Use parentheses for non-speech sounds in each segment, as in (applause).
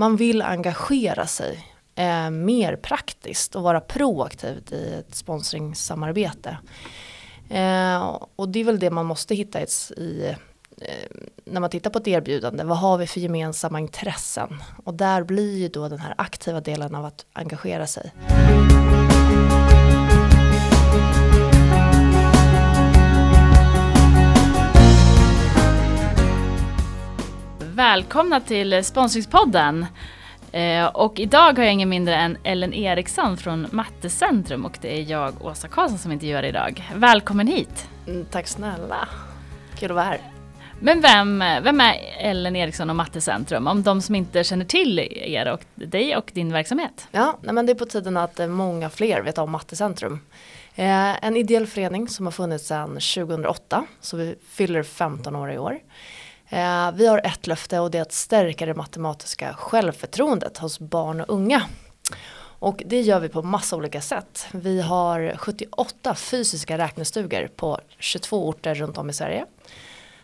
man vill engagera sig eh, mer praktiskt och vara proaktivt i ett sponsringssamarbete. Eh, och det är väl det man måste hitta i, i eh, när man tittar på ett erbjudande, vad har vi för gemensamma intressen? Och där blir ju då den här aktiva delen av att engagera sig. Välkomna till Sponsringspodden. Eh, och idag har jag ingen mindre än Ellen Eriksson från Mattecentrum och det är jag, Åsa Karlsson, som intervjuar idag. Välkommen hit! Mm, tack snälla! Kul att vara här. Men vem, vem är Ellen Eriksson och Mattecentrum? Om de som inte känner till er och dig och din verksamhet. Ja, nej men det är på tiden att många fler vet om Mattecentrum. Eh, en ideell förening som har funnits sedan 2008, så vi fyller 15 år i år. Eh, vi har ett löfte och det är att stärka det matematiska självförtroendet hos barn och unga. Och det gör vi på massa olika sätt. Vi har 78 fysiska räknestugor på 22 orter runt om i Sverige.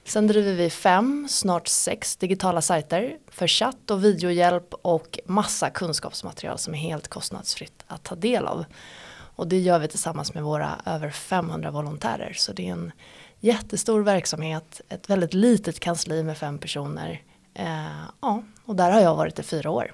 Sen driver vi fem, snart sex digitala sajter för chatt och videohjälp och massa kunskapsmaterial som är helt kostnadsfritt att ta del av. Och det gör vi tillsammans med våra över 500 volontärer. Så det är en jättestor verksamhet, ett väldigt litet kansli med fem personer. Eh, ja, och där har jag varit i fyra år.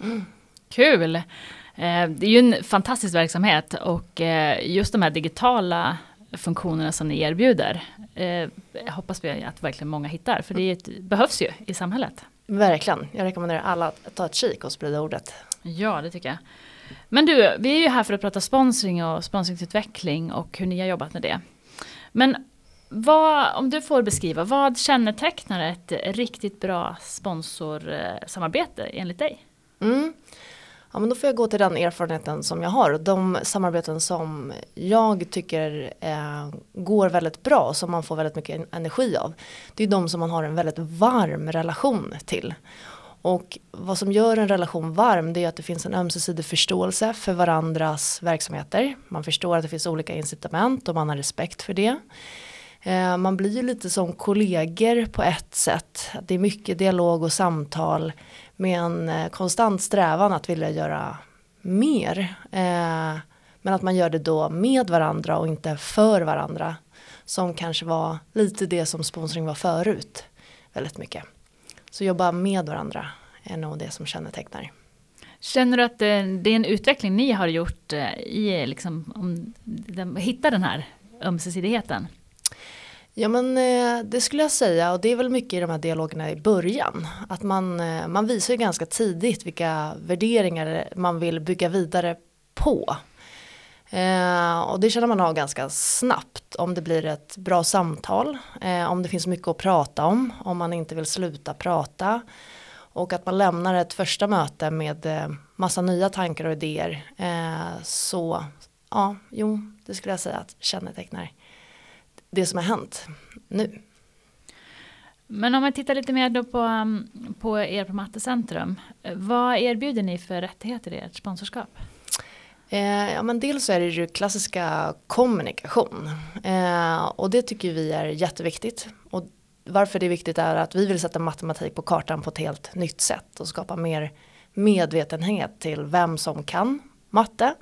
Mm. Kul! Eh, det är ju en fantastisk verksamhet och eh, just de här digitala funktionerna som ni erbjuder eh, hoppas vi att verkligen många hittar för det ett, behövs ju i samhället. Verkligen, jag rekommenderar alla att ta ett kik och sprida ordet. Ja, det tycker jag. Men du, vi är ju här för att prata sponsring och sponsringsutveckling och hur ni har jobbat med det. Men vad, om du får beskriva, vad kännetecknar ett riktigt bra sponsorsamarbete enligt dig? Mm. Ja, men då får jag gå till den erfarenheten som jag har. De samarbeten som jag tycker eh, går väldigt bra, som man får väldigt mycket energi av. Det är de som man har en väldigt varm relation till. Och vad som gör en relation varm det är att det finns en ömsesidig förståelse för varandras verksamheter. Man förstår att det finns olika incitament och man har respekt för det. Eh, man blir ju lite som kollegor på ett sätt. Det är mycket dialog och samtal med en eh, konstant strävan att vilja göra mer. Eh, men att man gör det då med varandra och inte för varandra. Som kanske var lite det som sponsring var förut. Väldigt mycket. Så jobba med varandra är nog det som kännetecknar. Känner du att det, är en utveckling ni har gjort i liksom, om, hitta den här ömsesidigheten? Ja men eh, det skulle jag säga och det är väl mycket i de här dialogerna i början. Att man, eh, man visar ju ganska tidigt vilka värderingar man vill bygga vidare på. Eh, och det känner man av ganska snabbt om det blir ett bra samtal, eh, om det finns mycket att prata om, om man inte vill sluta prata. Och att man lämnar ett första möte med eh, massa nya tankar och idéer. Eh, så ja, jo, det skulle jag säga att kännetecknar det som har hänt nu. Men om man tittar lite mer då på, mm, på er på Mattecentrum. Eh, vad erbjuder ni för rättigheter i ert sponsorskap? Eh, ja men dels så är det ju klassiska kommunikation. Eh, och det tycker vi är jätteviktigt. Och varför det är viktigt är att vi vill sätta matematik på kartan på ett helt nytt sätt. Och skapa mer medvetenhet till vem som kan matte.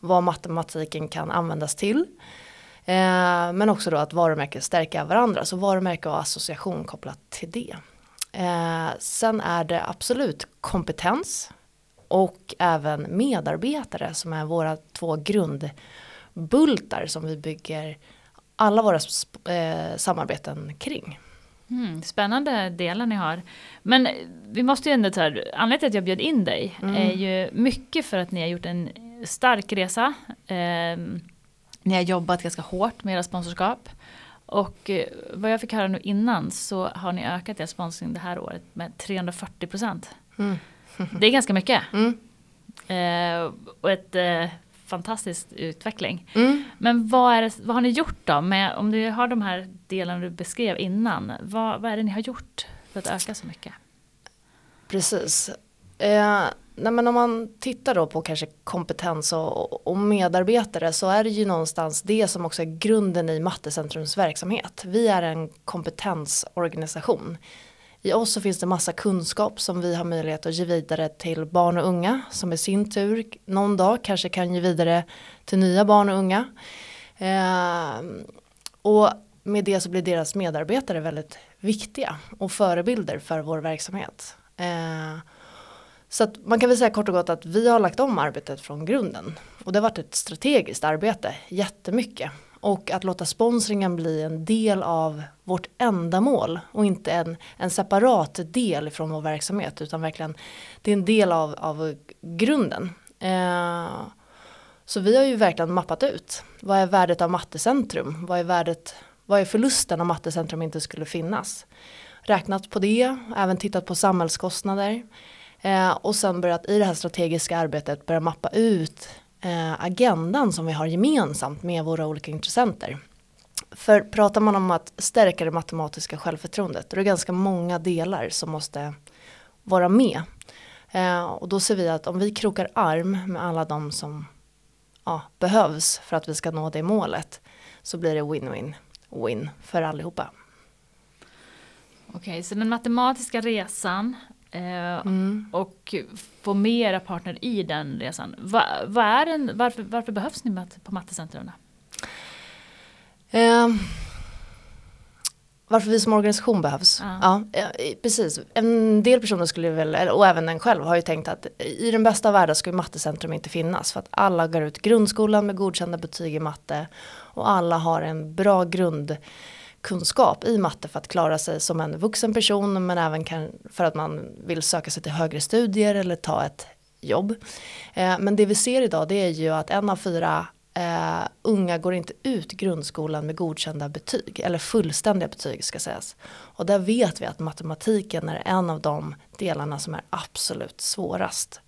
Vad matematiken kan användas till. Eh, men också då att varumärken stärka varandra. Så varumärke och association kopplat till det. Eh, sen är det absolut kompetens och även medarbetare som är våra två grundbultar som vi bygger alla våra eh, samarbeten kring. Mm, spännande delar ni har. Men vi måste ju ändå ta, anledningen till att jag bjöd in dig mm. är ju mycket för att ni har gjort en stark resa. Eh, ni har jobbat ganska hårt med era sponsorskap. Och eh, vad jag fick höra nu innan så har ni ökat er sponsring det här året med 340 procent. Mm. Det är ganska mycket. Mm. Eh, och ett eh, fantastisk utveckling. Mm. Men vad, är det, vad har ni gjort då? Med, om du har de här delarna du beskrev innan. Vad, vad är det ni har gjort för att öka så mycket? Precis. Eh, nej men om man tittar då på kanske kompetens och, och, medarbetare så är det ju någonstans det som också är grunden i Mattecentrums verksamhet. Vi är en kompetensorganisation. I oss så finns det massa kunskap som vi har möjlighet att ge vidare till barn och unga som i sin tur någon dag kanske kan ge vidare till nya barn och unga. Eh, och med det så blir deras medarbetare väldigt viktiga och förebilder för vår verksamhet. Eh, så att man kan väl säga kort och gott att vi har lagt om arbetet från grunden. Och det har varit ett strategiskt arbete, jättemycket. Och att låta sponsringen bli en del av vårt ändamål och inte en, en separat del från vår verksamhet utan verkligen det är en del av, av grunden. Eh, så vi har ju verkligen mappat ut vad är värdet av Mattecentrum? Vad är värdet vad är förlusten om Mattecentrum inte skulle finnas? Räknat på det, även tittat på samhällskostnader eh, och sen börjat i det här strategiska arbetet börja mappa ut eh, agendan som vi har gemensamt med våra olika intressenter. För pratar man om att stärka det matematiska självförtroendet då är det ganska många delar som måste vara med. Eh, och då ser vi att om vi krokar arm med alla de som ja, behövs för att vi ska nå det målet så blir det win-win win för allihopa. Okej, okay, så den matematiska resan mm. och få mera partner i den resan. Va, va är den, varför, varför behövs ni på mattecentren? Eh, varför vi som organisation behövs? Ja. ja. precis. En del personer skulle väl, och även en själv, har ju tänkt att i den bästa världen ska ju mattecentrum inte finnas. För att alla går ut grundskolan med godkända betyg i matte. Och alla har en bra kunskap i matte för att klara sig som en vuxen person. Men även kan, för att man vill söka sig till högre studier eller ta ett jobb. Eh, men det vi ser idag det är ju att en av fyra eh, unga går inte ut grundskolan med godkända betyg eller fullständiga betyg ska sägas. Och där vet vi att matematiken är en av de delarna som är absolut svårast.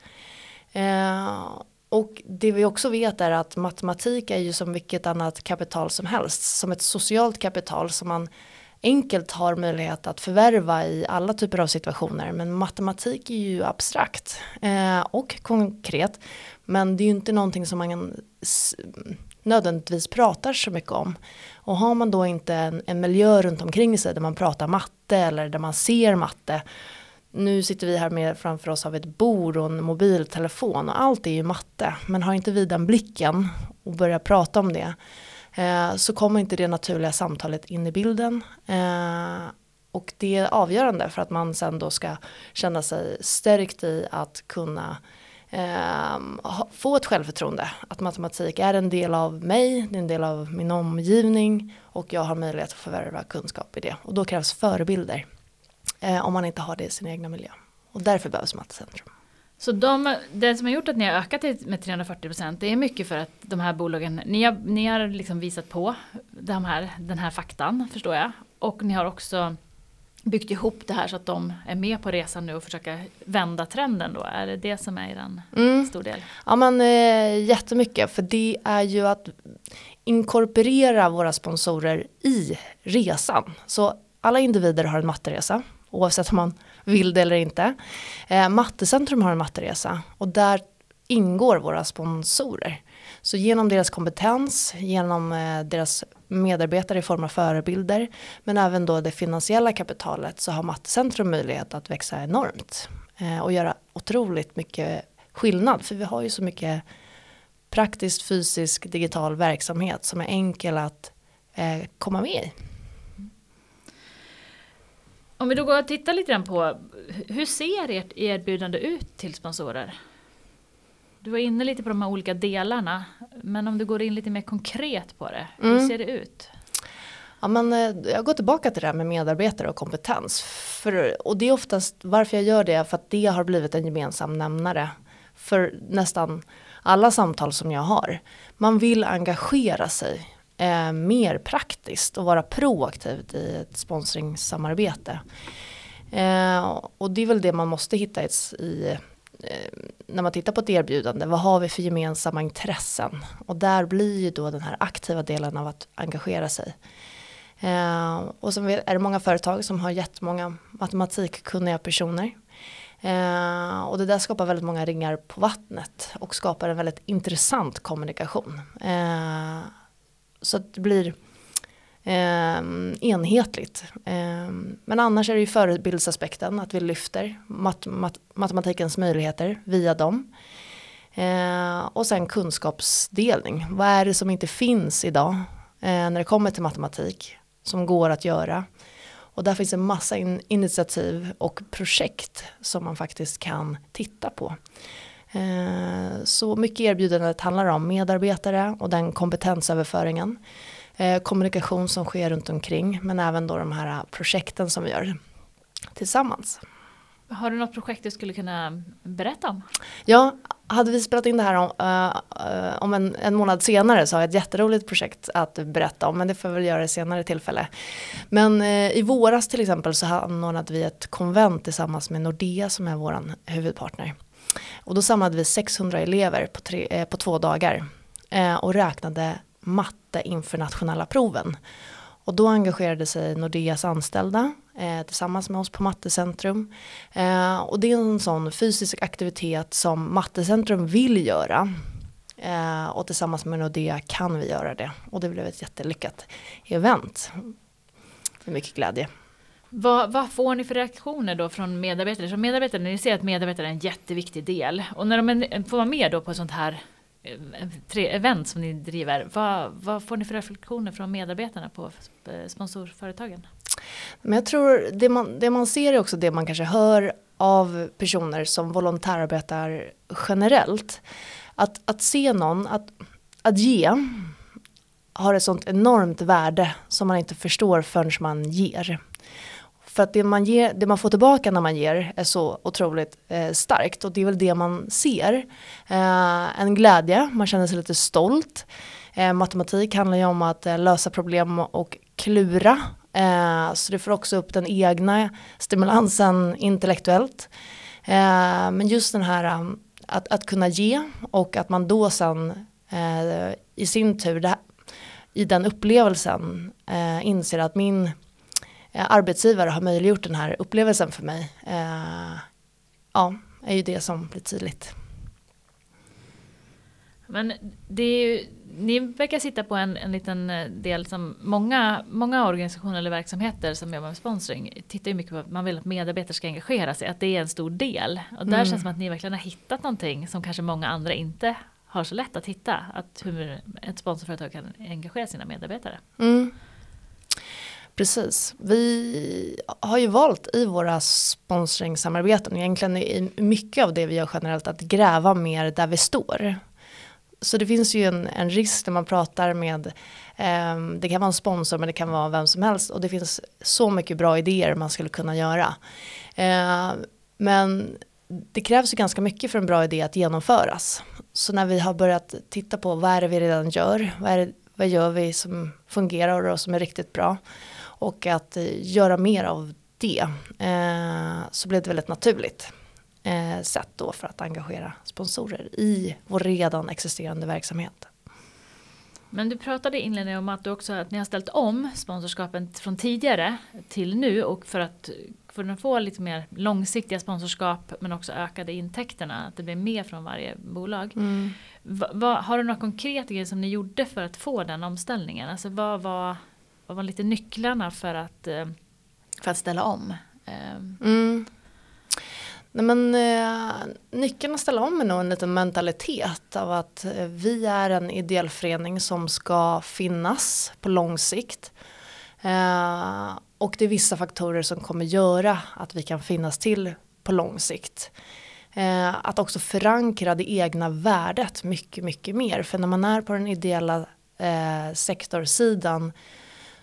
Eh, och det vi också vet är att matematik är ju som vilket annat kapital som helst, som ett socialt kapital som man enkelt har möjlighet att förvärva i alla typer av situationer. Men matematik är ju abstrakt eh, och konkret. Men det är ju inte någonting som man nödvändigtvis pratar så mycket om. Och har man då inte en, en miljö runt omkring sig där man pratar matte eller där man ser matte. Nu sitter vi här med framför oss av ett bord och en mobiltelefon och allt är ju matte. Men har inte vi den blicken och börjar prata om det eh, så kommer inte det naturliga samtalet in i bilden. Eh, och det är avgörande för att man sen då ska känna sig stärkt i att kunna eh, få ett självförtroende. Att matematik är en del av mig, det är en del av min omgivning och jag har möjlighet att förvärva kunskap i det. Och då krävs förebilder eh, om man inte har det i sin egna miljö. Och därför behövs Mattecentrum. Så de, det som har gjort att ni har ökat med 340 procent det är mycket för att de här bolagen, ni har, ni har liksom visat på de här, den här faktan förstår jag. Och ni har också byggt ihop det här så att de är med på resan nu och försöka vända trenden då? Är det det som är en mm. stor del? Ja men eh, jättemycket för det är ju att inkorporera våra sponsorer i resan. Så alla individer har en matteresa oavsett om man vill det eller inte. Eh, Mattecentrum har en matteresa och där ingår våra sponsorer. Så genom deras kompetens, genom eh, deras medarbetare i form av förebilder men även då det finansiella kapitalet så har Mattecentrum möjlighet att växa enormt eh, och göra otroligt mycket skillnad för vi har ju så mycket praktiskt fysisk digital verksamhet som är enkel att eh, komma med i. Om vi då går och tittar lite grann på hur ser ert erbjudande ut till sponsorer? Du var inne lite på de här olika delarna, men om du går in lite mer konkret på det, hur mm. ser det ut? Ja, men, eh, jag går tillbaka till det här med medarbetare och kompetens. För, och det är oftast varför jag gör det, för att det har blivit en gemensam nämnare för nästan alla samtal som jag har. Man vill engagera sig eh, mer praktiskt och vara proaktivt i ett sponsringssamarbete. Eh, och det är väl det man måste hitta i eh, när man tittar på ett erbjudande, vad har vi för gemensamma intressen? Och där blir ju då den här aktiva delen av att engagera sig. Eh, och sen är det många företag som har jättemånga matematikkunniga personer. Eh, och det där skapar väldigt många ringar på vattnet och skapar en väldigt intressant kommunikation. Eh, så att det blir eh, enhetligt. Eh, men annars är det ju förebildsaspekten, att vi lyfter mat mat matematikens möjligheter via dem. Eh, och sen kunskapsdelning. Vad är det som inte finns idag eh, när det kommer till matematik som går att göra? Och där finns en massa in initiativ och projekt som man faktiskt kan titta på. Eh, så mycket erbjudandet handlar om medarbetare och den kompetensöverföringen. Eh, kommunikation som sker runt omkring men även då de här projekten som vi gör tillsammans. Har du något projekt du skulle kunna berätta om? Ja, hade vi spelat in det här om, uh, om en, en, månad senare så har jag ett jätteroligt projekt att berätta om men det får jag väl göra i senare tillfälle. Men uh, i våras till exempel så anordnade vi ett konvent tillsammans med Nordea som är vår huvudpartner. Och då samlade vi 600 elever på, tre, eh, på två dagar eh, och räknade matte inför nationella proven. Och då engagerade sig Nordeas anställda eh, tillsammans med oss på Mattecentrum. Eh, och det är en sån fysisk aktivitet som Mattecentrum vill göra. Eh, och tillsammans med Nordea kan vi göra det. Och det blev ett jättelyckat event. Med mycket glädje. Vad, vad, får ni för reaktioner då från medarbetare? Som medarbetare, ni ser att medarbetare är en jätteviktig del och när de får vara med då på ett sånt här eh, tre event som ni driver. Vad, vad, får ni för reflektioner från medarbetarna på eh, sponsorföretagen? Men jag tror det man, det man ser är också det man kanske hör av personer som volontärarbetar generellt. Att, att se någon, att, att ge har ett sånt enormt värde som man inte förstår förrän man ger. För att det man, ger, det man får tillbaka när man ger är så otroligt eh, starkt och det är väl det man ser. Eh, en glädje, man känner sig lite stolt. Eh, matematik handlar ju om att eh, lösa problem och klura. Eh, så det får också upp den egna stimulansen intellektuellt. Eh, men just den här eh, att, att kunna ge och att man då sen eh, i sin tur det, i den upplevelsen eh, inser att min arbetsgivare har möjliggjort den här upplevelsen för mig. Eh, ja, är ju det som blir tydligt. Men det är ju, ni verkar sitta på en, en liten eh, del som många, många organisationer eller verksamheter som jobbar med sponsring tittar ju mycket på att man vill att medarbetare ska engagera sig, att det är en stor del. Och där mm. känns det som att ni verkligen har hittat någonting som kanske många andra inte har så lätt att hitta. Att hur ett sponsorföretag kan engagera sina medarbetare. Mm. Precis. Vi har ju valt i våra sponsringssamarbeten, egentligen i mycket av det vi gör generellt, att gräva mer där vi står. Så det finns ju en, en risk när man pratar med, eh, det kan vara en sponsor men det kan vara vem som helst och det finns så mycket bra idéer man skulle kunna göra. Eh, men det krävs ju ganska mycket för en bra idé att genomföras. Så när vi har börjat titta på vad är det vi redan gör, vad, är det, vad gör vi som fungerar och som är riktigt bra och att eh, göra mer av det eh, så blev det väldigt naturligt eh, sätt då för att engagera sponsorer i vår redan existerande verksamhet. Men du pratade inledningsvis om att, du också, att ni har ställt om sponsorskapen från tidigare till nu och för att, att få lite mer långsiktiga sponsorskap men också ökade intäkterna, att det blir mer från varje bolag. Mm. Va, va, har du några konkreta grejer som ni gjorde för att få den omställningen? Alltså vad var vad var lite nycklarna för att, eh, för att ställa om? Ehm. Mm. Nej, men, eh, nyckeln att ställa om är nog en liten mentalitet av att eh, vi är en ideell förening som ska finnas på lång sikt. Och det är vissa faktorer som kommer göra att vi kan finnas till på lång sikt. Att också förankra det egna värdet mycket, mycket mer. För när man är på den ideella eh, sektorsidan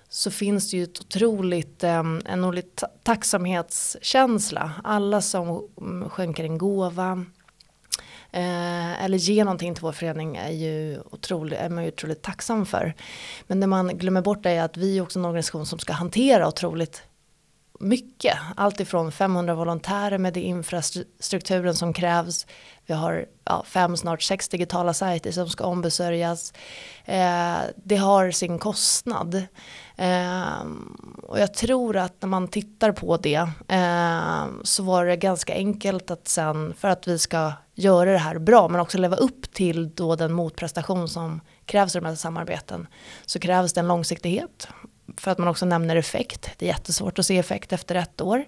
så finns det ju ett otroligt, eh, en otroligt tacksamhetskänsla. Alla som mm, skänker en gåva eh, eller ger någonting till vår förening är, ju otroligt, är man ju otroligt tacksam för. Men det man glömmer bort är att vi är också en organisation som ska hantera otroligt mycket. Allt ifrån 500 volontärer med den infrastrukturen som krävs. Vi har ja, fem, snart sex digitala sajter som ska ombesörjas. Eh, det har sin kostnad. Eh, och jag tror att när man tittar på det eh, så var det ganska enkelt att sen för att vi ska göra det här bra men också leva upp till då den motprestation som krävs i de här samarbeten så krävs det en långsiktighet för att man också nämner effekt. Det är jättesvårt att se effekt efter ett år.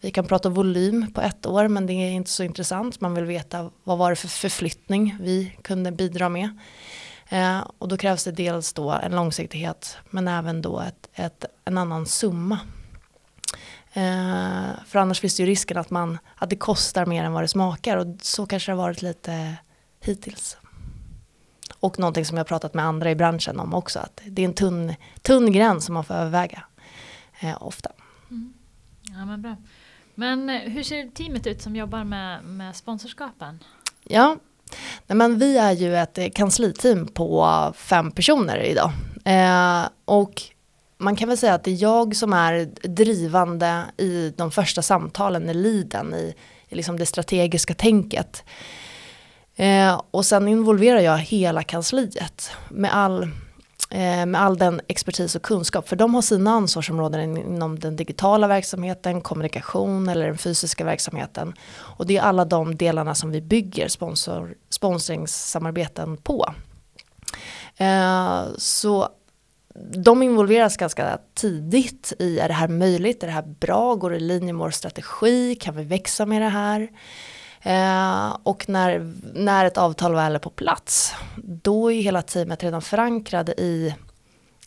Vi kan prata volym på ett år men det är inte så intressant. Man vill veta vad var det för förflyttning vi kunde bidra med. Eh, och då krävs det dels då en långsiktighet men även då ett, ett, en annan summa. Eh, för annars finns det ju risken att, man, att det kostar mer än vad det smakar och så kanske det har varit lite hittills. Och någonting som jag har pratat med andra i branschen om också, att det är en tunn, tunn gräns som man får överväga eh, ofta. Mm. Ja, men, bra. men eh, hur ser teamet ut som jobbar med, med sponsorskapen? Ja, Nej, men vi är ju ett kansliteam på fem personer idag. Eh, och man kan väl säga att det är jag som är drivande i de första samtalen i liden, i, i liksom det strategiska tänket. Eh, och sen involverar jag hela kansliet med all, eh, med all den expertis och kunskap. För de har sina ansvarsområden inom den digitala verksamheten, kommunikation eller den fysiska verksamheten. Och det är alla de delarna som vi bygger sponsor, sponsringssamarbeten på. Eh, så de involveras ganska tidigt i, är det här möjligt, är det här bra, går det i linje med vår strategi, kan vi växa med det här? Eh, och när, när ett avtal väl är på plats, då är hela teamet redan förankrade i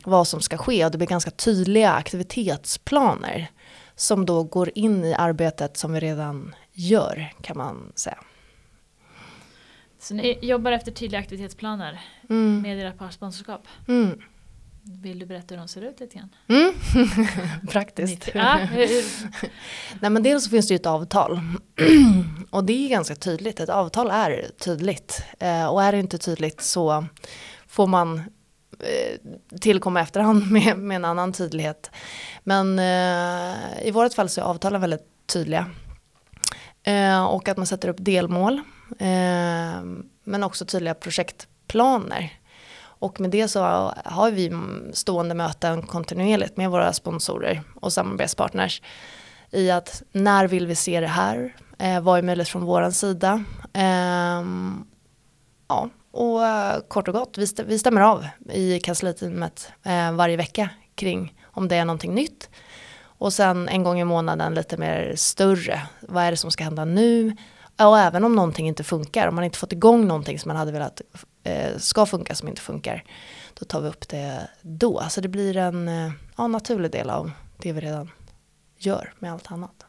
vad som ska ske och det blir ganska tydliga aktivitetsplaner som då går in i arbetet som vi redan gör kan man säga. Så ni jobbar efter tydliga aktivitetsplaner mm. med era parsponsorskap? Mm. Vill du berätta hur de ser ut lite grann? Mm. (laughs) Praktiskt. Ja. (laughs) Nej men dels så finns det ju ett avtal. (clears throat) och det är ganska tydligt, ett avtal är tydligt. Eh, och är det inte tydligt så får man eh, tillkomma efterhand (laughs) med, med en annan tydlighet. Men eh, i vårt fall så är avtalen väldigt tydliga. Eh, och att man sätter upp delmål. Eh, men också tydliga projektplaner. Och med det så har vi stående möten kontinuerligt med våra sponsorer och samarbetspartners i att när vill vi se det här? Eh, vad är möjligt från våran sida? Eh, ja, och eh, kort och gott, vi, st vi stämmer av i kansliteamet eh, varje vecka kring om det är någonting nytt. Och sen en gång i månaden lite mer större. Vad är det som ska hända nu? Och även om någonting inte funkar, om man inte fått igång någonting som man hade velat ska funka som inte funkar, då tar vi upp det då. Så det blir en eh, ja, naturlig del av det vi redan gör med allt annat.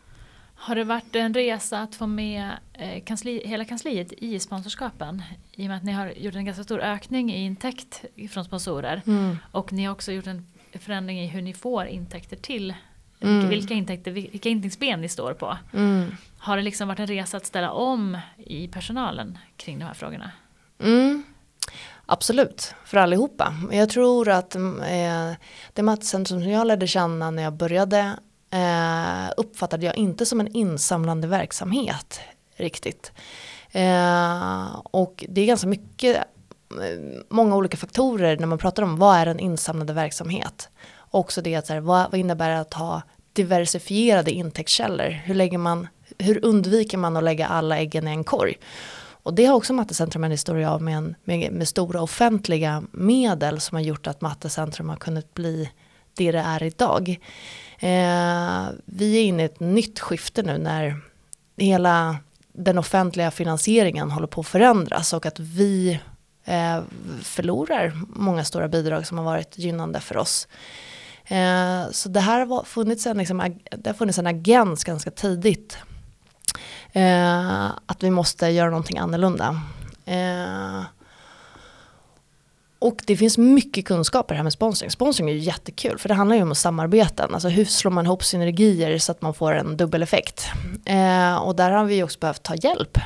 Har det varit en resa att få med eh, kansli, hela kansliet i sponsorskapen? I och med att ni har gjort en ganska stor ökning i intäkt från sponsorer. Mm. Och ni har också gjort en förändring i hur ni får intäkter till mm. vilka, intäkter, vilka intäktsben ni står på. Mm. Har det liksom varit en resa att ställa om i personalen kring de här frågorna? Mm. Absolut, för allihopa. Jag tror att mm, eh, det Matscentrum som jag lärde känna när jag började eh, uppfattade jag inte som en insamlande verksamhet riktigt. Eh, och det är ganska mycket, mm, många olika faktorer när man pratar om vad är en insamlande verksamhet. Också det att så här, vad, vad innebär det att ha diversifierade intäktskällor? Hur, lägger man, hur undviker man att lägga alla äggen i en korg? Och det har också Mattecentrum en historia av med, en, med, med, stora offentliga medel som har gjort att Mattecentrum har kunnat bli det det är idag. Eh, vi är inne i ett nytt skifte nu när hela den offentliga finansieringen håller på att förändras och att vi eh, förlorar många stora bidrag som har varit gynnande för oss. Eh, så det här har funnits en, liksom, det har funnits en agens ganska tidigt Eh, att vi måste göra någonting annorlunda. Eh, och det finns mycket kunskaper här med sponsring. Sponsring är ju jättekul för det handlar ju om samarbeten. Alltså hur slår man ihop synergier så att man får en dubbeleffekt. Eh, och där har vi också behövt ta hjälp.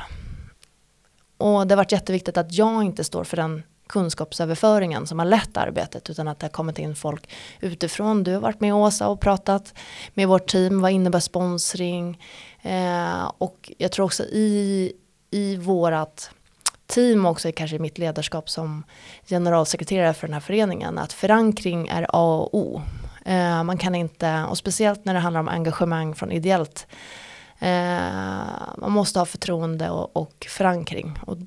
Och det har varit jätteviktigt att jag inte står för den kunskapsöverföringen som har lett arbetet utan att det har kommit in folk utifrån. Du har varit med Åsa och pratat med vårt team. Vad innebär sponsring? Eh, och jag tror också i, i vårat team också, kanske i mitt ledarskap som generalsekreterare för den här föreningen, att förankring är A och O. Eh, man kan inte, och speciellt när det handlar om engagemang från ideellt, eh, man måste ha förtroende och, och, förankring. Och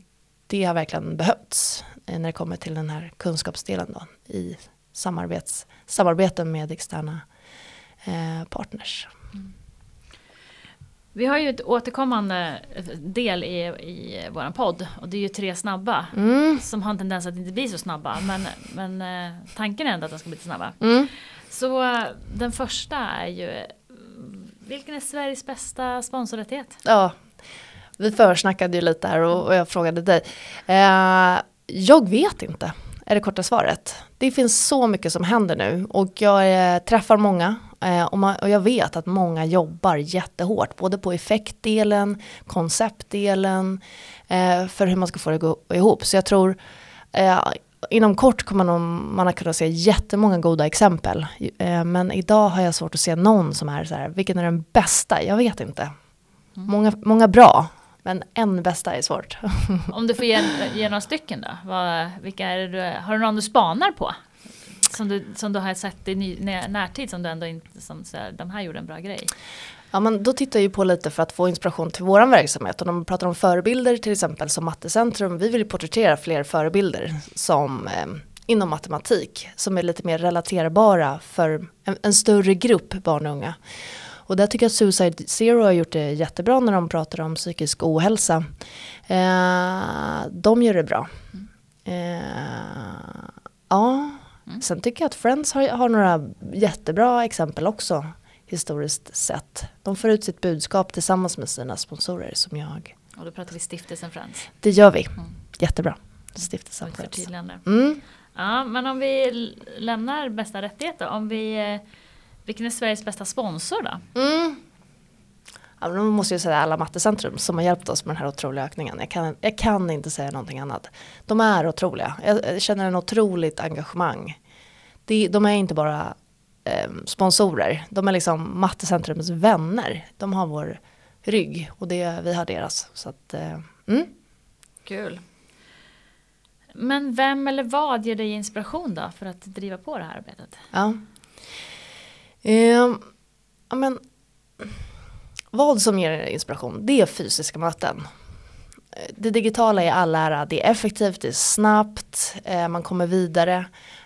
det har verkligen behövts när det kommer till den här kunskapsdelen då, i samarbets, samarbeten med externa eh, partners. Vi har ju ett återkommande del i, i vår podd och det är ju tre snabba Mm. som har en tendens att inte bli så snabba men, men eh, tanken är ändå att de ska bli lite snabba. Mm. Så eh, den första är ju vilken är Sveriges bästa sponsorrättighet? Ja, vi försnackade ju lite här och, och jag frågade dig. Eh, jag vet inte, är det korta svaret. Det finns så mycket som händer nu och jag eh, träffar många eh, och, man, och jag vet att många jobbar jättehårt, både på effektdelen, konceptdelen, eh, för hur man ska få det gå ihop. Så jag tror eh, inom kort kommer man, man att kunna se jättemånga goda exempel. Eh, men idag har jag svårt att se någon som är så här, vilken är den bästa? Jag vet inte. Många, många bra, men en bästa är svårt. (laughs) Om du får ge, ge några stycken då? Vad, vilka är du, har du någon du spanar på? Som du, som du har sett i ny, när, närtid som du ändå inte, som så här, de här gjorde en bra grej. Ja, men då tittar jag ju på lite för att få inspiration till våran verksamhet. Och när man pratar om förebilder till exempel som Mattecentrum, vi vill porträttera fler förebilder som eh, inom matematik som är lite mer relaterbara för en, en större grupp barn och unga. Och där tycker jag att Suicide Zero har gjort det jättebra när de pratar om psykisk ohälsa. Eh, de gör det bra. Eh, ja, sen tycker jag att Friends har, har några jättebra exempel också historiskt sett. De får ut sitt budskap tillsammans med sina sponsorer som jag. Och då pratar vi stiftelsen Friends. Det gör vi. Mm. Jättebra. Som Stiftelsen Friends. Mm. Ja, men om vi lämnar bästa rättighet då. Om vi, eh, vilken är Sveriges bästa sponsor då? Mm. Ja, då måste jag säga alla Mattecentrum som har hjälpt oss med den här otroliga ökningen. Jag kan, jag kan inte säga någonting annat. De är otroliga. Jag, jag känner en otroligt engagemang. De, de är inte bara eh, sponsorer. De är liksom Mattecentrums vänner. De har vår rygg och det, vi har deras. Så att, eh, mm. Kul. Men vem eller vad ger dig inspiration då för att driva på det här arbetet? Ja. Eh, men, vad som ger inspiration, det är fysiska möten. Det digitala är all ära, det är effektivt, det är snabbt, eh, man kommer vidare,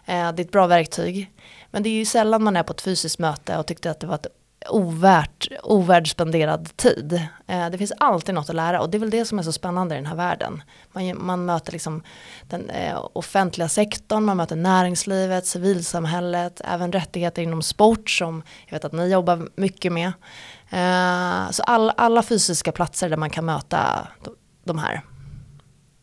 eh, det är ett bra verktyg. Men det är ju sällan man är på ett fysiskt möte och tyckte att det var ett ovärt, ovärd spenderad tid. Eh, det finns alltid något att lära och det är väl det som är så spännande i den här världen. Man, man möter liksom den eh, offentliga sektorn, man möter näringslivet, civilsamhället, även rättigheter inom sport som jag vet att ni jobbar mycket med. Eh, så all, alla fysiska platser där man kan möta de, de här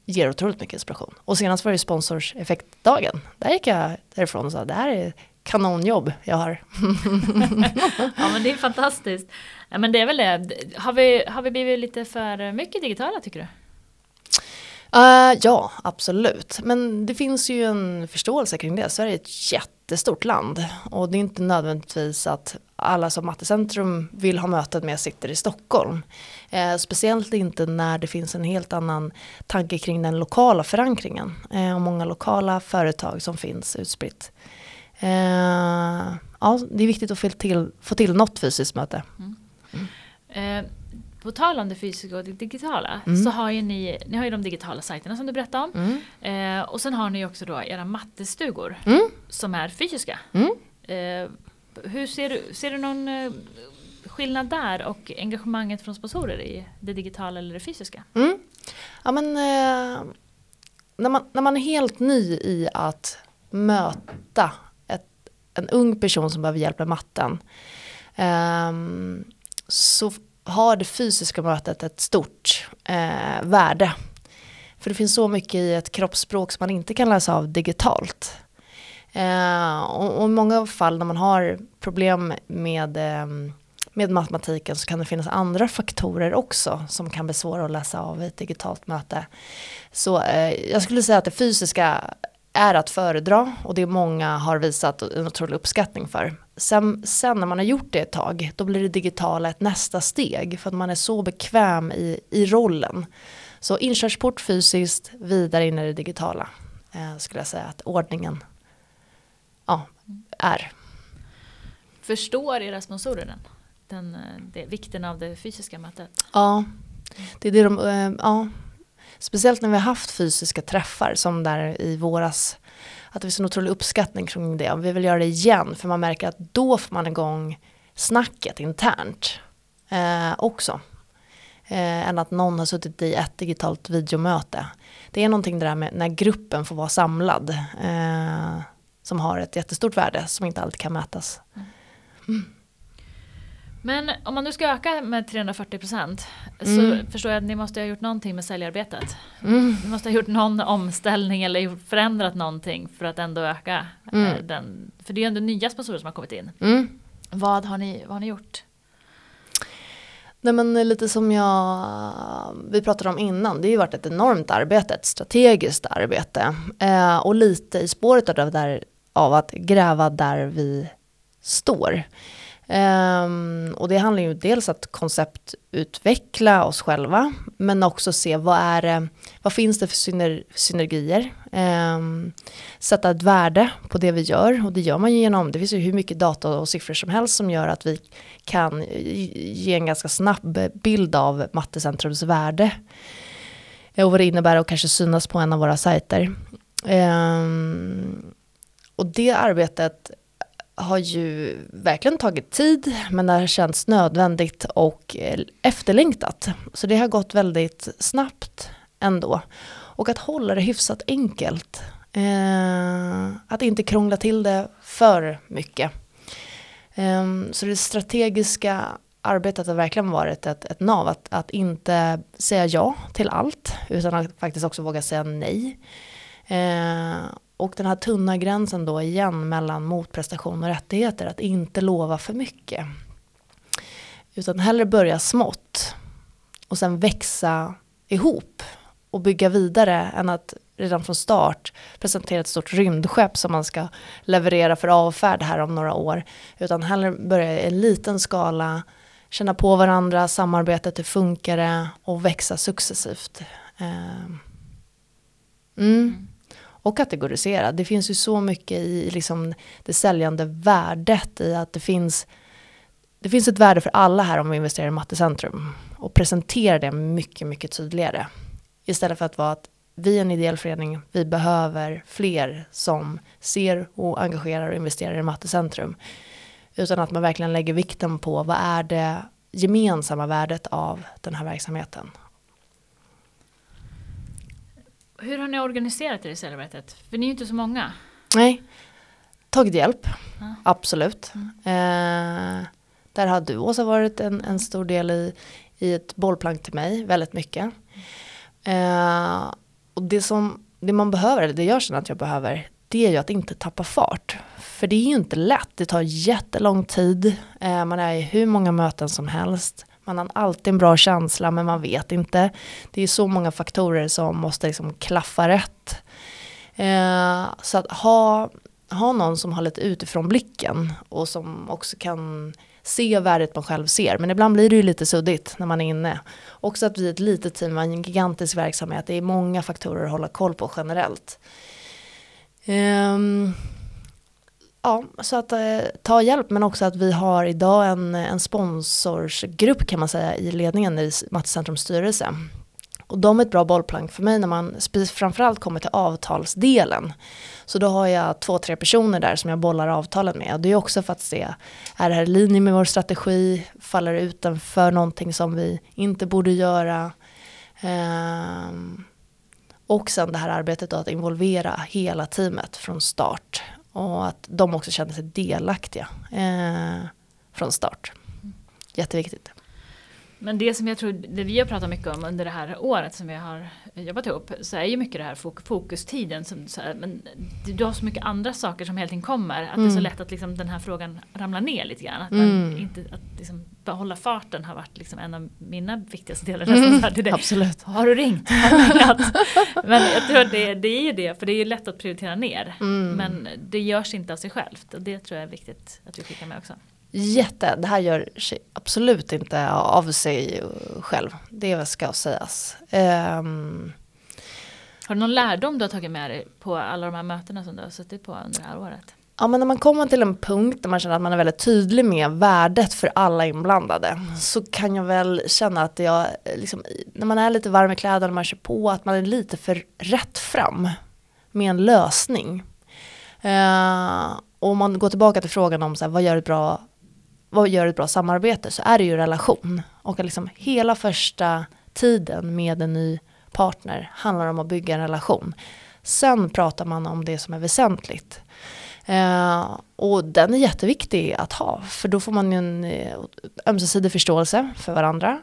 ger otroligt mycket inspiration. Och senast var det sponsorseffektdagen. Där gick jag därifrån och sa det här är kanonjobb jag har. (laughs) Ja men det är fantastiskt. Ja, men det är väl det. Har vi, har vi blivit lite för mycket digitala tycker du? Eh, ja, absolut. Men det finns ju en förståelse kring det. Sverige är ett jättestort land. Och det är inte nödvändigtvis att alla som Mattecentrum vill ha mötet med sitter i Stockholm. Eh, speciellt inte när det finns en helt annan tanke kring den lokala förankringen. Eh, och många lokala företag som finns utspritt. Eh, ja, det är viktigt att få till, få till något fysiskt möte. Eh, på tal om det fysiska och det digitala Mm. så har ju ni, ni har ju de digitala sajterna som du berättade om. Mm. Eh, och sen har ni också då era mattestugor Mm. som är fysiska. Mm. Eh, hur ser du, ser du någon eh, skillnad där och engagemanget från sponsorer i det digitala eller det fysiska? Mm. Ja, men, eh, när, man, när man är helt ny i att möta en ung person som behöver hjälp med matten ehm, så har det fysiska mötet ett stort eh, värde. För det finns så mycket i ett kroppsspråk som man inte kan läsa av digitalt. Eh, och, och i många fall när man har problem med, ehm, med matematiken så kan det finnas andra faktorer också som kan bli svåra att läsa av i ett digitalt möte. Så eh, jag skulle säga att det fysiska är att föredra och det många har visat en otrolig uppskattning för. Sen, sen när man har gjort det ett tag då blir det digitala ett nästa steg för att man är så bekväm i, i rollen. Så inkörsport fysiskt, vidare in i det digitala eh, skulle jag säga att ordningen ja, är. Förstår era sponsorer den? den eh, det, vikten av det fysiska mötet? Ja, det är det de, eh, ja. Speciellt när vi har haft fysiska träffar som där i våras att det finns en otrolig uppskattning kring det. Vi vill göra det igen för man märker att då får man igång snacket internt eh, också. Eh, än att någon har suttit i ett digitalt videomöte. Det är någonting där med när gruppen får vara samlad. Eh, som har ett jättestort värde som inte alltid kan mätas. Mm. Men om man nu ska öka med 340 procent så mm. förstår jag att ni måste ha gjort någonting med säljarbetet. Mm. Ni måste ha gjort någon omställning eller förändrat någonting för att ändå öka eh, mm. den. För det är ju ändå nya sponsorer som har kommit in. Mm. Vad, har ni, vad har ni gjort? Nej men lite som jag, vi pratade om innan, det har ju varit ett enormt arbete, ett strategiskt arbete. Eh, och lite i spåret av, där, av att gräva där vi står. Um, och det handlar ju dels att konceptutveckla oss själva, men också se vad, är vad finns det för syner, synergier. Um, sätta ett värde på det vi gör och det gör man ju genom, det finns ju hur mycket data och siffror som helst som gör att vi kan ge en ganska snabb bild av Mattecentrums värde. Eh, och vad det innebär att kanske synas på en av våra sajter. Um, och det arbetet har ju verkligen tagit tid men det har känts nödvändigt och eh, efterlängtat. Så det har gått väldigt snabbt ändå. Och att hålla det hyfsat enkelt. Eh, att inte krångla till det för mycket. Eh, så det strategiska arbetet har verkligen varit ett, ett nav. Att, att inte säga ja till allt utan att faktiskt också våga säga nej. Eh, och den här tunna gränsen då igen mellan motprestation och rättigheter, att inte lova för mycket. Utan hellre börja smått och sen växa ihop och bygga vidare än att redan från start presentera ett stort rymdskepp som man ska leverera för avfärd här om några år. Utan hellre börja i en liten skala, känna på varandra, samarbetet, hur funkar det och växa successivt. Eh. Mm, mm och kategorisera. Det finns ju så mycket i liksom det säljande värdet i att det finns det finns ett värde för alla här om vi investerar i Mattecentrum och presenterar det mycket, mycket tydligare. Istället för att vara att vi är en ideell förening, vi behöver fler som ser och engagerar och investerar i Mattecentrum. Utan att man verkligen lägger vikten på vad är det gemensamma värdet av den här verksamheten. Hur har ni organiserat er i samarbetet? För ni är ju inte så många. Nej, tagit hjälp, ja. absolut. Mm. Eh, där har du också varit en, en stor del i, i ett bollplank till mig, väldigt mycket. Eh, och det som det man behöver, eller det jag känner att jag behöver, det är ju att inte tappa fart. För det är ju inte lätt, det tar jättelång tid, eh, man är i hur många möten som helst. Man har alltid en bra känsla men man vet inte. Det är så många faktorer som måste liksom klaffa rätt. Eh, så att ha, ha någon som har lite utifrån blicken och som också kan se värdet man själv ser. Men ibland blir det ju lite suddigt när man är inne. Också att vi är ett litet team med en gigantisk verksamhet. Det är många faktorer att hålla koll på generellt. Um, Ja, så att eh, ta hjälp men också att vi har idag en, en sponsorsgrupp kan man säga i ledningen i Mattecentrums styrelse. Och de är ett bra bollplank för mig när man framförallt kommer till avtalsdelen. Så då har jag två, tre personer där som jag bollar avtalen med. Och det är också för att se, är det här i linje med vår strategi? Faller det utanför någonting som vi inte borde göra? Ehm. och sen det här arbetet att involvera hela teamet från start. Och att de också känner sig delaktiga eh, från start. Jätteviktigt. Men det som jag tror, det vi har pratat mycket om under det här året som vi har jobbat ihop, så är ju mycket det här fokustiden. Som, så här, men du har så mycket andra saker som hela tiden kommer, att mm. det är så mm. lätt att liksom den här frågan ramlar ner lite grann. Att, mm. inte, att liksom behålla farten har varit liksom en av mina viktigaste delar. Mm. Så det. Absolut. Har du ringt? men jag tror att det, det är ju det, för det är ju lätt att prioritera ner. Mm. Men det görs inte av sig självt och det tror jag är viktigt att vi skickar med också. Jätte, det här gör sig absolut inte av sig själv. Det ska sägas. Um, har du någon lärdom du har tagit med dig på alla de här mötena som du har suttit på under det här året? Ja men när man kommer till en punkt där man känner att man är väldigt tydlig med värdet för alla inblandade så kan jag väl känna att jag, liksom, när man är lite varm i kläderna och man kör på, att man är lite för rätt fram med en lösning. Eh, och om man går tillbaka till frågan om så här, vad, gör ett bra, vad gör ett bra samarbete så är det ju relation. Och liksom hela första tiden med en ny partner handlar om att bygga en relation. Sen pratar man om det som är väsentligt. Eh, och den är jätteviktig att ha, för då får man ju en eh, ömsesidig förståelse för varandra.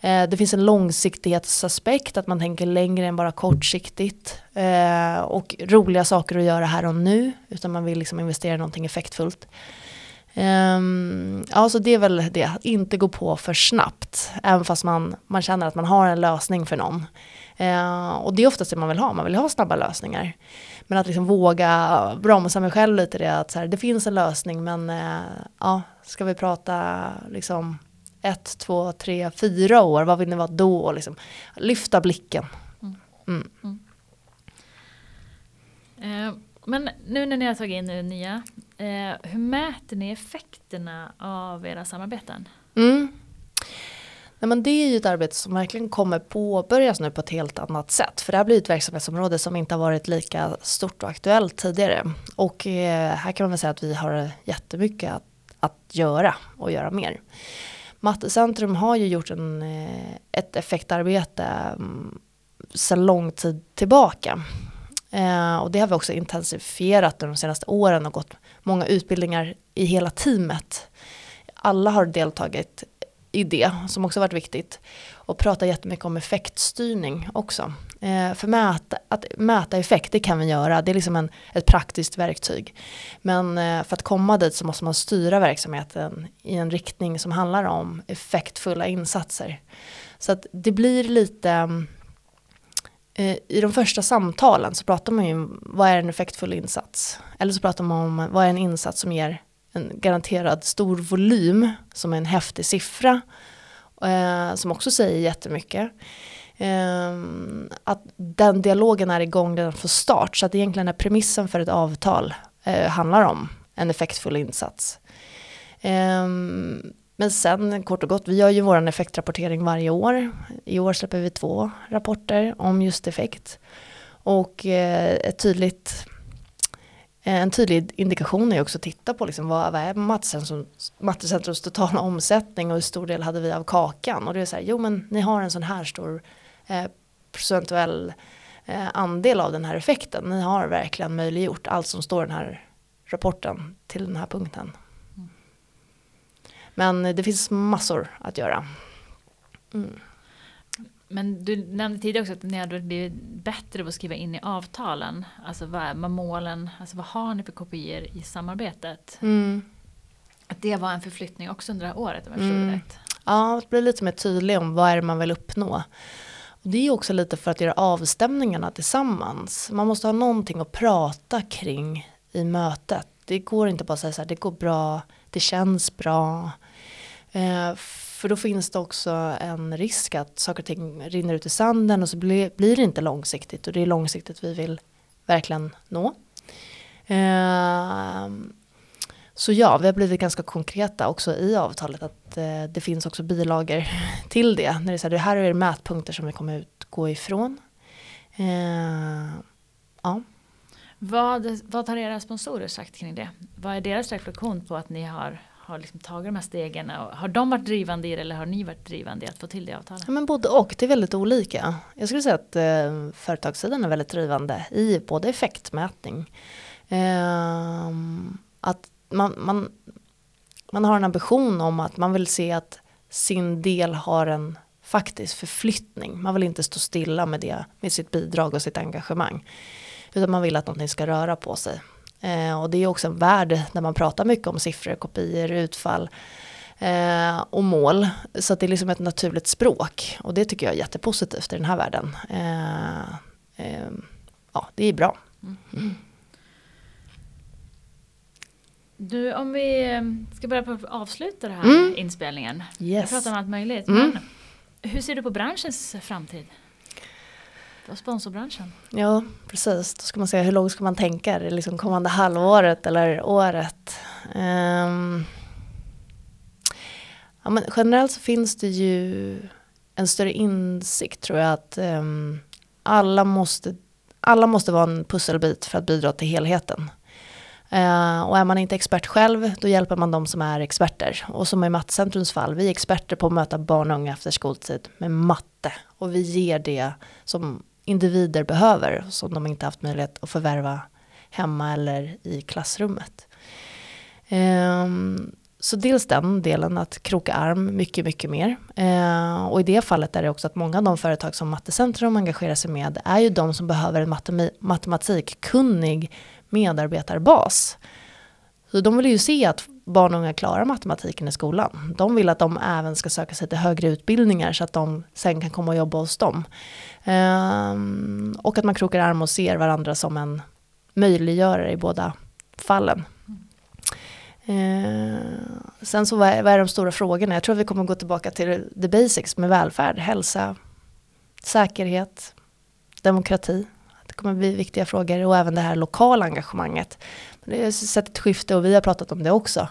Eh, det finns en långsiktighetsaspekt, att man tänker längre än bara kortsiktigt. Eh, och roliga saker att göra här och nu, utan man vill liksom investera i någonting effektfullt. Um, ja, så det är väl det, att inte gå på för snabbt, även fast man, man känner att man har en lösning för någon. Uh, och det är oftast det man vill ha, man vill ha snabba lösningar. Men att liksom våga bromsa mig själv lite det, att så här, det finns en lösning men uh, ja, ska vi prata liksom ett, två, tre, fyra år, vad vill ni vara då? Liksom, lyfta blicken. Mm. Mm. Mm. Uh, men nu när ni har tagit in nya, Eh, hur mäter ni effekterna av era samarbeten? Mm. Nej, men det är ju ett arbete som verkligen kommer påbörjas nu på ett helt annat sätt. För det här blir ett verksamhetsområde som inte har varit lika stort och aktuellt tidigare. Och eh, här kan man väl säga att vi har jättemycket att, att göra och göra mer. Mattecentrum har ju gjort en, eh, ett effektarbete mm, sedan lång tid tillbaka. Eh, och det har vi också intensifierat de senaste åren och gått många utbildningar i hela teamet. Alla har deltagit i det som också varit viktigt. Och pratar jättemycket om effektstyrning också. Eh, för mäta, att mäta effekt, det kan vi göra. Det är liksom en, ett praktiskt verktyg. Men eh, för att komma dit så måste man styra verksamheten i en riktning som handlar om effektfulla insatser. Så att det blir lite mm, Eh, i de första samtalen så pratar man ju om vad är en effektfull insats? Eller så pratar man om vad är en insats som ger en garanterad stor volym som är en häftig siffra eh, som också säger jättemycket. Eh, att den dialogen är igång redan från start så att egentligen är premissen för ett avtal eh, handlar om en effektfull insats. Um, men sen kort och gott, vi gör ju vår effektrapportering varje år. I år släpper vi två rapporter om just effekt. Och eh, ett tydligt, eh, en tydlig indikation är också att titta på liksom vad, vad är Mattecentrums totala omsättning och hur stor del hade vi av kakan. Och det är så här, jo men ni har en sån här stor eh, procentuell eh, andel av den här effekten. Ni har verkligen möjliggjort allt som står i den här rapporten till den här punkten. Men det finns massor att göra. Mm. Men du nämnde tidigare också att ni hade blivit bättre på att skriva in i avtalen. Alltså vad är målen, alltså vad har ni för kopior i samarbetet? Mm. Att det var en förflyttning också under det här året om jag mm. rätt. Ja, det blir lite mer tydlig om vad är det man vill uppnå. Och det är också lite för att göra avstämningarna tillsammans. Man måste ha någonting att prata kring i mötet. Det går inte bara att säga så här, det går bra, det känns bra. Eh, för då finns det också en risk att saker och ting rinner ut i sanden och så blir, blir det inte långsiktigt och det är långsiktigt vi vill verkligen nå. Ehm, så ja, vi har blivit ganska konkreta också i avtalet att eh, det finns också bilagor (laughs) till det. När det är så här, det här är mätpunkter som vi kommer utgå ifrån. Ehm, ja. Vad, vad har era sponsorer sagt kring det? Vad är deras reflektion på att ni har har liksom tagit de här stegen? Har de varit drivande i det eller har ni varit drivande i att få till det avtalet? Ja, men både och, det är väldigt olika. Jag skulle säga att eh, företagssidan är väldigt drivande i både effektmätning. Eh, att man, man, man har en ambition om att man vill se att sin del har en faktisk förflyttning. Man vill inte stå stilla med, det, med sitt bidrag och sitt engagemang. Utan man vill att någonting ska röra på sig. Eh, och det är också en värld där man pratar mycket om siffror, kopior, utfall eh, och mål. Så det är liksom ett naturligt språk och det tycker jag är jättepositivt i den här världen. Eh, eh ja, det är bra. Mm. Du, om vi eh, ska börja avsluta den här mm. inspelningen. Yes. Jag pratar om allt möjligt. Mm. Men hur ser du på branschens framtid? Och sponsorbranschen. Ja, precis. Då ska man se hur långt ska man tänka? Är det liksom kommande halvåret eller året? Um, ja, men generellt så finns det ju en större insikt tror jag att um, alla, måste, alla måste vara en pusselbit för att bidra till helheten. Uh, och är man inte expert själv, då hjälper man de som är experter. Och som i Mattecentrums fall, vi är experter på att möta barn och unga efter skoltid med matte. Och vi ger det som individer behöver, som de inte haft möjlighet att förvärva hemma eller i klassrummet. Um, så dels den delen att kroka arm mycket, mycket mer. Eh, och i det fallet är det också att många av de företag som Mattecentrum engagerar sig med är ju de som behöver en matematikkunnig medarbetarbas. Så de vill ju se att barn och unga klarar matematiken i skolan. De vill att de även ska söka sig till högre utbildningar så att de sen kan komma och jobba hos dem. Ehm, och att man krokar arm och ser varandra som en möjliggörare i båda fallen. Eh, sen så vad är, vad är de stora frågorna? Jag tror att vi kommer gå tillbaka till the basics med välfärd, hälsa, säkerhet, demokrati. Det kommer bli viktiga frågor och även det här lokala engagemanget. Det har sett ett skifte och vi har pratat om det också.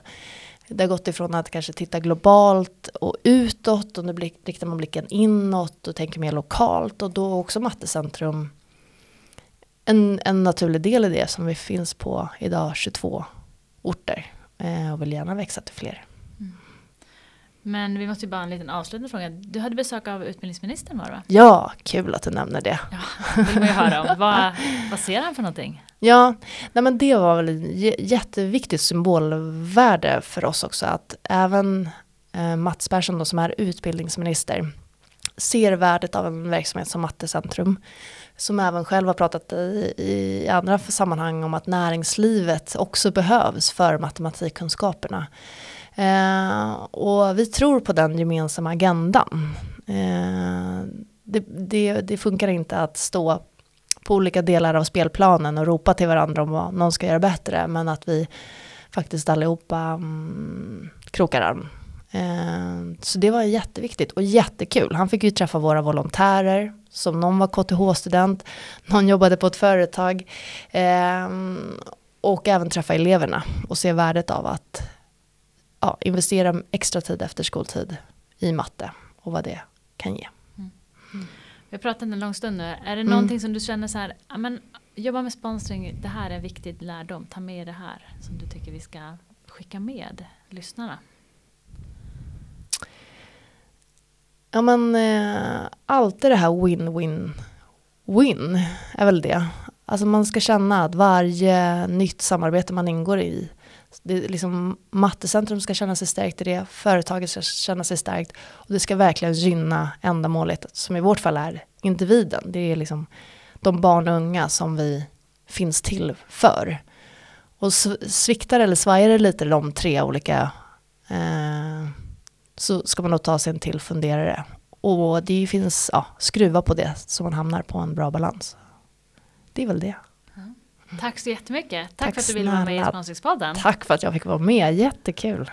Det har gått ifrån att kanske titta globalt och utåt och nu riktar man blicken inåt och tänker mer lokalt och då också Mattecentrum en, en naturlig del i det som vi finns på idag 22 orter. Eh, och vill gärna växa till fler. Men vi måste ju bara en liten avslutande fråga. Du hade besök av utbildningsministern var det va? Ja, kul att du nämner det. Ja, det vill man ju höra om. (laughs) Vad, vad ser han för någonting? Ja, nej men det var väl ett jätteviktigt symbolvärde för oss också att även eh, Mats Persson då, som är utbildningsminister ser värdet av en verksamhet som Mattecentrum som även själv har pratat i, i andra sammanhang om att näringslivet också behövs för matematikkunskaperna. Eh, och vi tror på den gemensamma agendan. Eh, det, det, det, funkar inte att stå på olika delar av spelplanen och ropa till varandra om vad någon ska göra bättre, men att vi faktiskt allihopa mm, krokar arm. Eh, så det var jätteviktigt och jättekul. Han fick ju träffa våra volontärer som någon var KTH-student, någon jobbade på ett företag eh, och även träffa eleverna och se värdet av att ja, investera extra tid efter skoltid i matte och vad det kan ge. Mm. Mm. Vi har pratat en lång stund nu. Är det mm. någonting som du känner så här, men, jobba med sponsring, det här är en viktig lärdom, ta med det här som du tycker vi ska skicka med lyssnarna? Ja men eh, alltid det här win-win win är väl det. Alltså man ska känna att varje nytt samarbete man ingår i det liksom, Mattecentrum ska känna sig stärkt i det, företaget ska känna sig starkt och det ska verkligen gynna ändamålet som i vårt fall är individen. Det är liksom de barn och unga som vi finns till för. Och sviktar eller svajar det lite de tre olika eh, så ska man nog ta sig en till funderare. Och det finns, ja, skruva på det så man hamnar på en bra balans. Det är väl det. Tack så jättemycket. Tack, Tack för att du ville vara med i Sponsringspodden. Tack för att jag fick vara med, jättekul.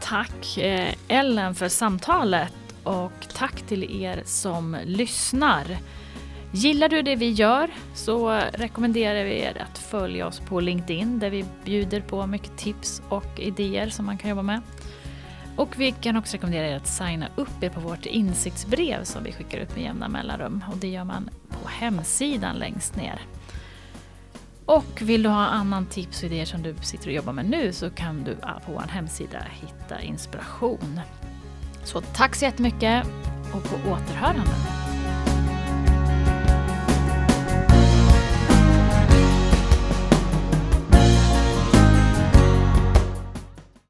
Tack eh, Ellen för samtalet och tack till er som lyssnar. Gillar du det vi gör så rekommenderar vi er att följa oss på LinkedIn där vi bjuder på mycket tips och idéer som man kan jobba med. Och vi kan också rekommendera er att signa upp er på vårt insiktsbrev som vi skickar ut med jämna mellanrum och det gör man på hemsidan längst ner. Och vill du ha annan tips och idéer som du sitter och jobbar med nu så kan du ah, på vår hemsida hitta inspiration. Så tack så jättemycket och på återhörande.